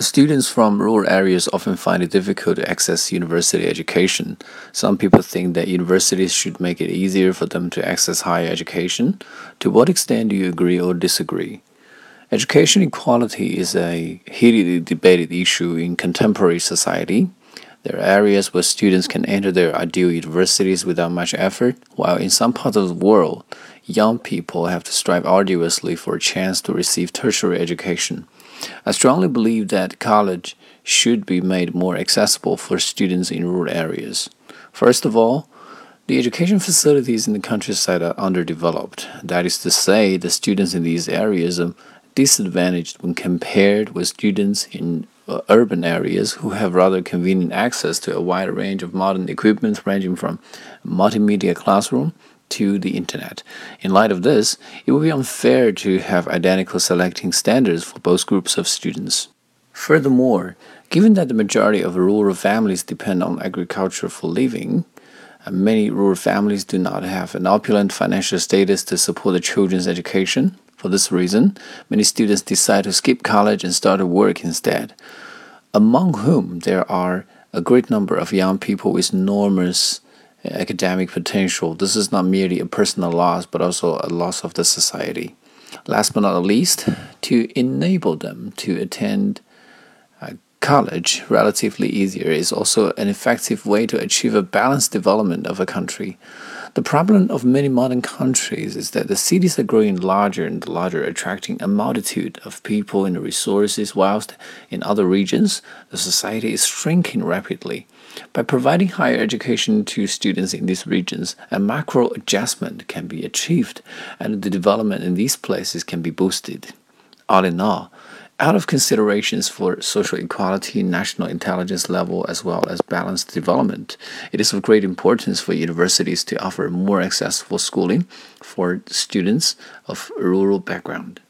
Students from rural areas often find it difficult to access university education. Some people think that universities should make it easier for them to access higher education. To what extent do you agree or disagree? Education equality is a heatedly debated issue in contemporary society. There are areas where students can enter their ideal universities without much effort, while in some parts of the world, young people have to strive arduously for a chance to receive tertiary education. I strongly believe that college should be made more accessible for students in rural areas. First of all, the education facilities in the countryside are underdeveloped. That is to say, the students in these areas are disadvantaged when compared with students in uh, urban areas who have rather convenient access to a wide range of modern equipment ranging from multimedia classroom to the internet. In light of this, it would be unfair to have identical selecting standards for both groups of students. Furthermore, given that the majority of rural families depend on agriculture for living, many rural families do not have an opulent financial status to support their children's education. For this reason, many students decide to skip college and start to work instead, among whom there are a great number of young people with enormous academic potential. This is not merely a personal loss, but also a loss of the society. Last but not least, to enable them to attend uh, college relatively easier is also an effective way to achieve a balanced development of a country. The problem of many modern countries is that the cities are growing larger and larger, attracting a multitude of people and resources, whilst in other regions, the society is shrinking rapidly. By providing higher education to students in these regions, a macro adjustment can be achieved and the development in these places can be boosted. All in all, out of considerations for social equality, national intelligence level, as well as balanced development, it is of great importance for universities to offer more accessible schooling for students of rural background.